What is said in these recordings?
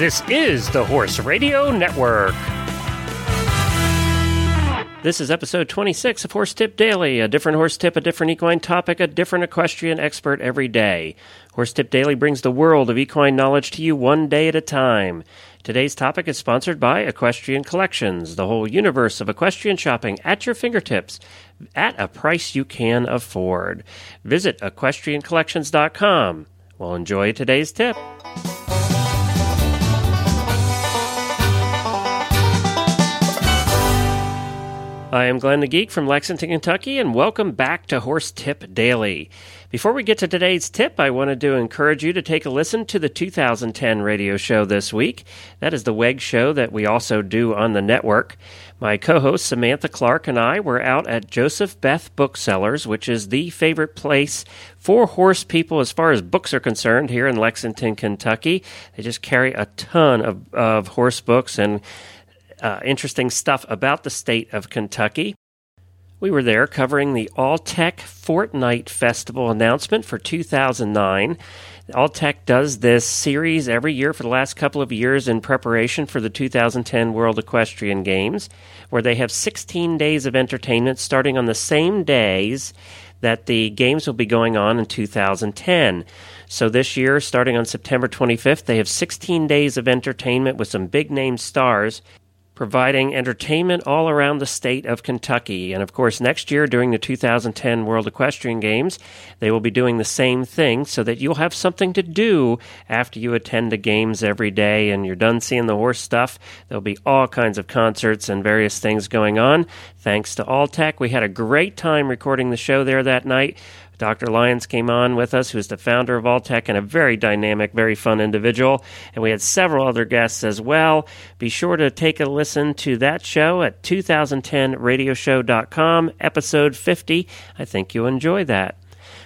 This is the Horse Radio Network. This is episode 26 of Horse Tip Daily. A different horse tip, a different equine topic, a different equestrian expert every day. Horse Tip Daily brings the world of equine knowledge to you one day at a time. Today's topic is sponsored by Equestrian Collections, the whole universe of equestrian shopping at your fingertips at a price you can afford. Visit equestriancollections.com. Well, enjoy today's tip. I am Glenn the Geek from Lexington, Kentucky, and welcome back to Horse Tip Daily. Before we get to today's tip, I wanted to encourage you to take a listen to the 2010 radio show this week. That is the WEG show that we also do on the network. My co host Samantha Clark and I were out at Joseph Beth Booksellers, which is the favorite place for horse people as far as books are concerned here in Lexington, Kentucky. They just carry a ton of, of horse books and uh, interesting stuff about the state of Kentucky. We were there covering the Alltech Fortnight Festival announcement for 2009. Alltech does this series every year for the last couple of years in preparation for the 2010 World Equestrian Games, where they have 16 days of entertainment starting on the same days that the games will be going on in 2010. So this year, starting on September 25th, they have 16 days of entertainment with some big name stars providing entertainment all around the state of Kentucky. And of course, next year during the 2010 World Equestrian Games, they will be doing the same thing so that you'll have something to do after you attend the games every day and you're done seeing the horse stuff. There'll be all kinds of concerts and various things going on. Thanks to Alltech, we had a great time recording the show there that night. Dr. Lyons came on with us, who's the founder of Alltech and a very dynamic, very fun individual. And we had several other guests as well. Be sure to take a listen to that show at 2010radioshow.com, episode 50. I think you'll enjoy that.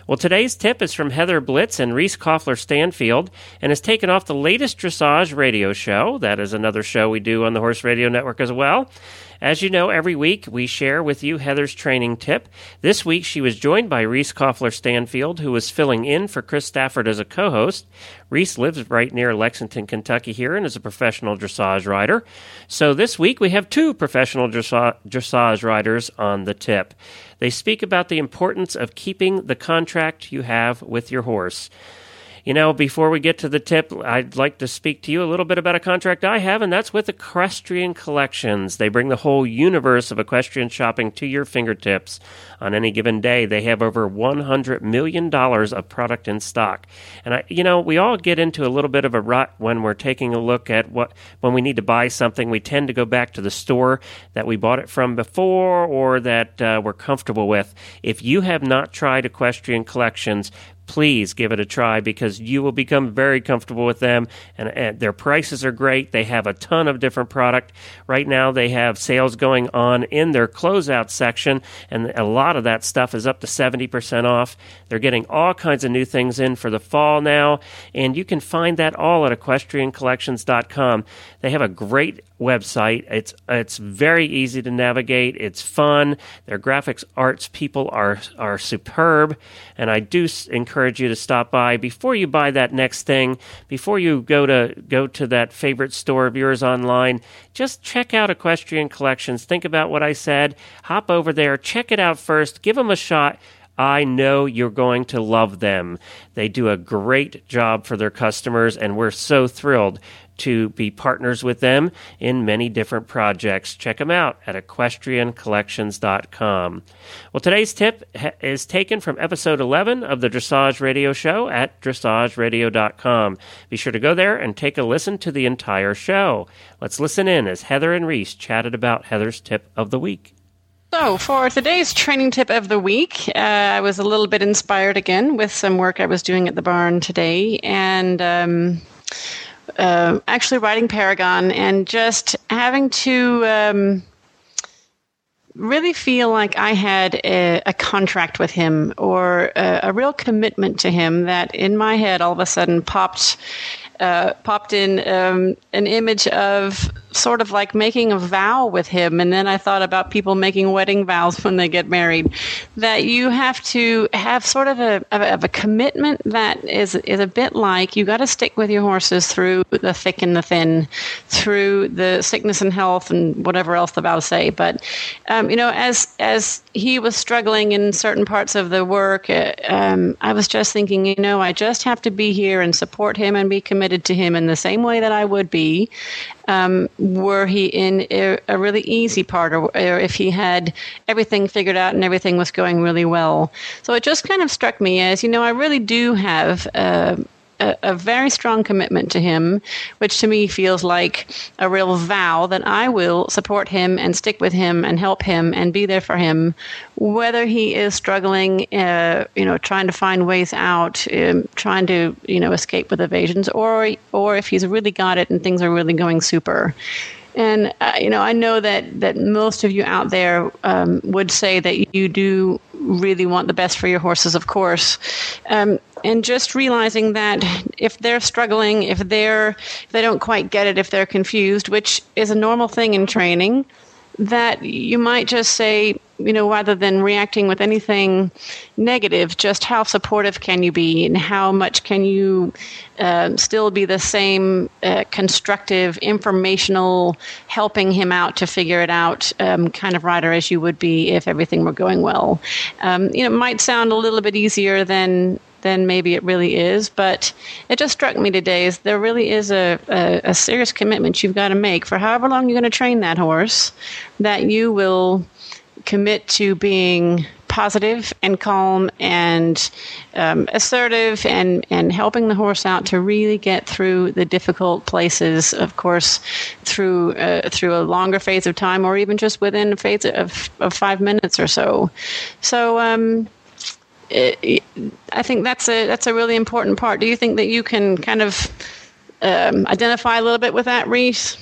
Well, today's tip is from Heather Blitz and Reese Koffler Stanfield and is taken off the latest dressage radio show. That is another show we do on the Horse Radio Network as well. As you know, every week we share with you Heather's training tip. This week she was joined by Reese Koffler Stanfield, who was filling in for Chris Stafford as a co host. Reese lives right near Lexington, Kentucky, here and is a professional dressage rider. So this week we have two professional dressage riders on the tip. They speak about the importance of keeping the contract you have with your horse. You know, before we get to the tip, I'd like to speak to you a little bit about a contract I have, and that's with Equestrian Collections. They bring the whole universe of equestrian shopping to your fingertips. On any given day, they have over $100 million of product in stock. And, I, you know, we all get into a little bit of a rut when we're taking a look at what, when we need to buy something, we tend to go back to the store that we bought it from before or that uh, we're comfortable with. If you have not tried Equestrian Collections, please give it a try because you will become very comfortable with them. And, and, their prices are great. They have a ton of different product. Right now they have sales going on in their closeout section and a lot of that stuff is up to 70% off. They're getting all kinds of new things in for the fall now and you can find that all at equestriancollections.com they have a great website. It's it's very easy to navigate. It's fun. Their graphics arts people are are superb, and I do encourage you to stop by before you buy that next thing. Before you go to go to that favorite store of yours online, just check out Equestrian Collections. Think about what I said. Hop over there, check it out first. Give them a shot. I know you're going to love them. They do a great job for their customers, and we're so thrilled to be partners with them in many different projects. Check them out at equestriancollections.com. Well, today's tip is taken from episode 11 of the Dressage Radio Show at dressageradio.com. Be sure to go there and take a listen to the entire show. Let's listen in as Heather and Reese chatted about Heather's tip of the week. So, for today's training tip of the week, uh, I was a little bit inspired again with some work I was doing at the barn today. And um, uh, actually riding Paragon and just having to um, really feel like I had a, a contract with him or a, a, real commitment to him that in my head all of a sudden popped uh, popped in um, an image of sort of like making a vow with him. And then I thought about people making wedding vows when they get married. That you have to have sort of a, of a commitment that is, is a bit like you got to stick with your horses through the thick and the thin, through the sickness and health and whatever else the vows say. But, um, you know, as, as he was struggling in certain parts of the work, uh, um, I was just thinking, you know, I just have to be here and support him and be committed to him in the same way that I would be um, were he in a, a, really easy part or, or, if he had everything figured out and everything was going really well. So it just kind of struck me as, you know, I really do have uh, a, a, very strong commitment to him, which to me feels like a real vow that I will support him and stick with him and help him and be there for him, whether he is struggling, uh, you know, trying to find ways out, um, trying to, you know, escape with evasions, or or if he's really got it and things are really going super. And uh, you know, I know that that most of you out there um, would say that you do really want the best for your horses, of course. Um, and just realizing that if they're struggling, if they're if they don't quite get it, if they're confused, which is a normal thing in training, that you might just say, you know, rather than reacting with anything negative, just how supportive can you be and how much can you uh, still be the same uh, constructive, informational, helping him out to figure it out um, kind of rider as you would be if everything were going well. Um, you know, it might sound a little bit easier than than maybe it really is. But it just struck me today is there really is a, a, a serious commitment you've got to make for however long you're going to train that horse that you will commit to being positive and calm and um, assertive and, and helping the horse out to really get through the difficult places, of course, through uh, through a longer phase of time or even just within a phase of, of five minutes or so. So, um, I think that's a that's a really important part. Do you think that you can kind of um, identify a little bit with that, Reese?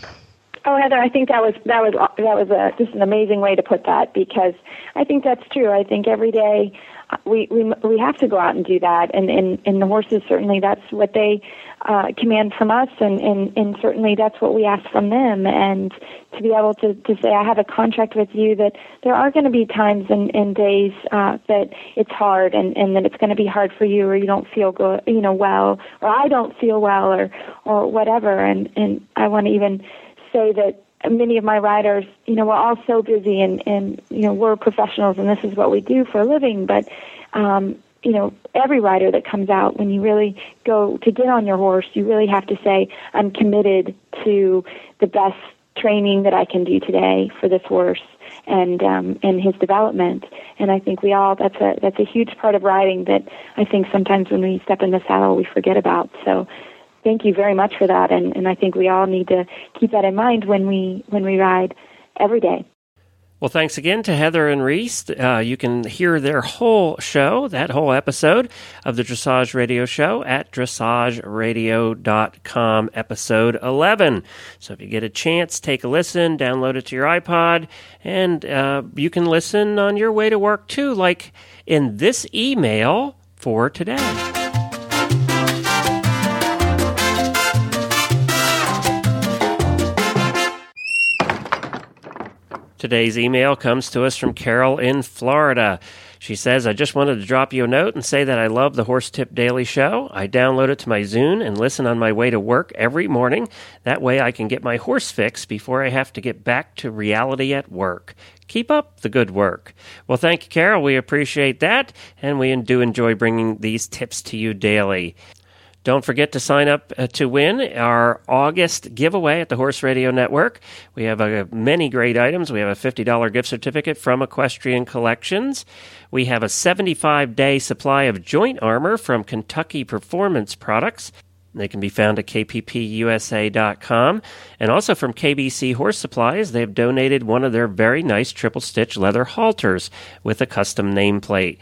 Oh, Heather, I think that was that was that was a, just an amazing way to put that because I think that's true. I think every day uh, we we we have to go out and do that, and and and the horses certainly that's what they uh, command from us, and, and, and certainly that's what we ask from them. And to be able to, to say, I have a contract with you, that there are going to be times and, and days uh, that it's hard, and, and that it's going to be hard for you, or you don't feel good, you know, well, or I don't feel well, or or whatever. And and I want to even say that many of my riders, you know, we're all so busy, and and you know, we're professionals, and this is what we do for a living, but um, you know, every rider that comes out, when you really go to get on your horse, you really have to say, I'm committed to the best training that I can do today for this horse and um, and his development. And I think we all that's a that's a huge part of riding that I think sometimes when we step in the saddle we forget about. So thank you very much for that and, and I think we all need to keep that in mind when we when we ride every day. Well, thanks again to Heather and Reese. Uh, you can hear their whole show, that whole episode of the Dressage Radio Show at dressageradio.com, episode 11. So if you get a chance, take a listen, download it to your iPod, and uh, you can listen on your way to work too, like in this email for today. Today's email comes to us from Carol in Florida. She says, I just wanted to drop you a note and say that I love the Horse Tip Daily Show. I download it to my Zune and listen on my way to work every morning. That way I can get my horse fix before I have to get back to reality at work. Keep up the good work. Well, thank you, Carol. We appreciate that, and we do enjoy bringing these tips to you daily. Don't forget to sign up uh, to win our August giveaway at the Horse Radio Network. We have uh, many great items. We have a $50 gift certificate from Equestrian Collections. We have a 75 day supply of joint armor from Kentucky Performance Products. They can be found at kppusa.com. And also from KBC Horse Supplies, they've donated one of their very nice triple stitch leather halters with a custom nameplate.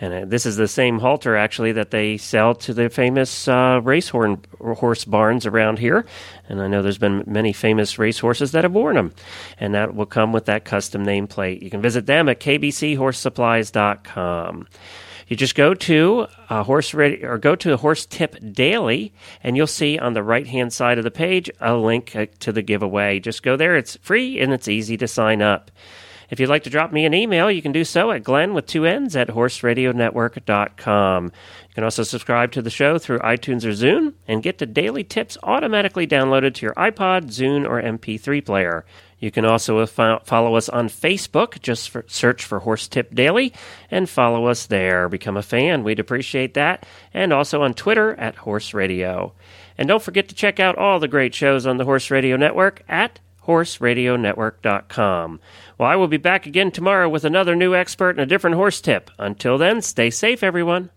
And uh, this is the same halter, actually, that they sell to the famous uh, race horn, horse barns around here. And I know there's been many famous racehorses that have worn them. And that will come with that custom nameplate. You can visit them at kbchorsesupplies.com. You just go to a horse or go to horse tip daily, and you'll see on the right hand side of the page a link uh, to the giveaway. Just go there; it's free and it's easy to sign up. If you'd like to drop me an email, you can do so at glenn with two N's at horseradionetwork.com. You can also subscribe to the show through iTunes or Zune and get the daily tips automatically downloaded to your iPod, Zune, or MP3 player. You can also follow us on Facebook. Just for, search for Horse Tip Daily and follow us there. Become a fan. We'd appreciate that. And also on Twitter at Horse Radio. And don't forget to check out all the great shows on the Horse Radio Network at horseradionetwork.com. Well, I will be back again tomorrow with another new expert and a different horse tip. Until then, stay safe, everyone.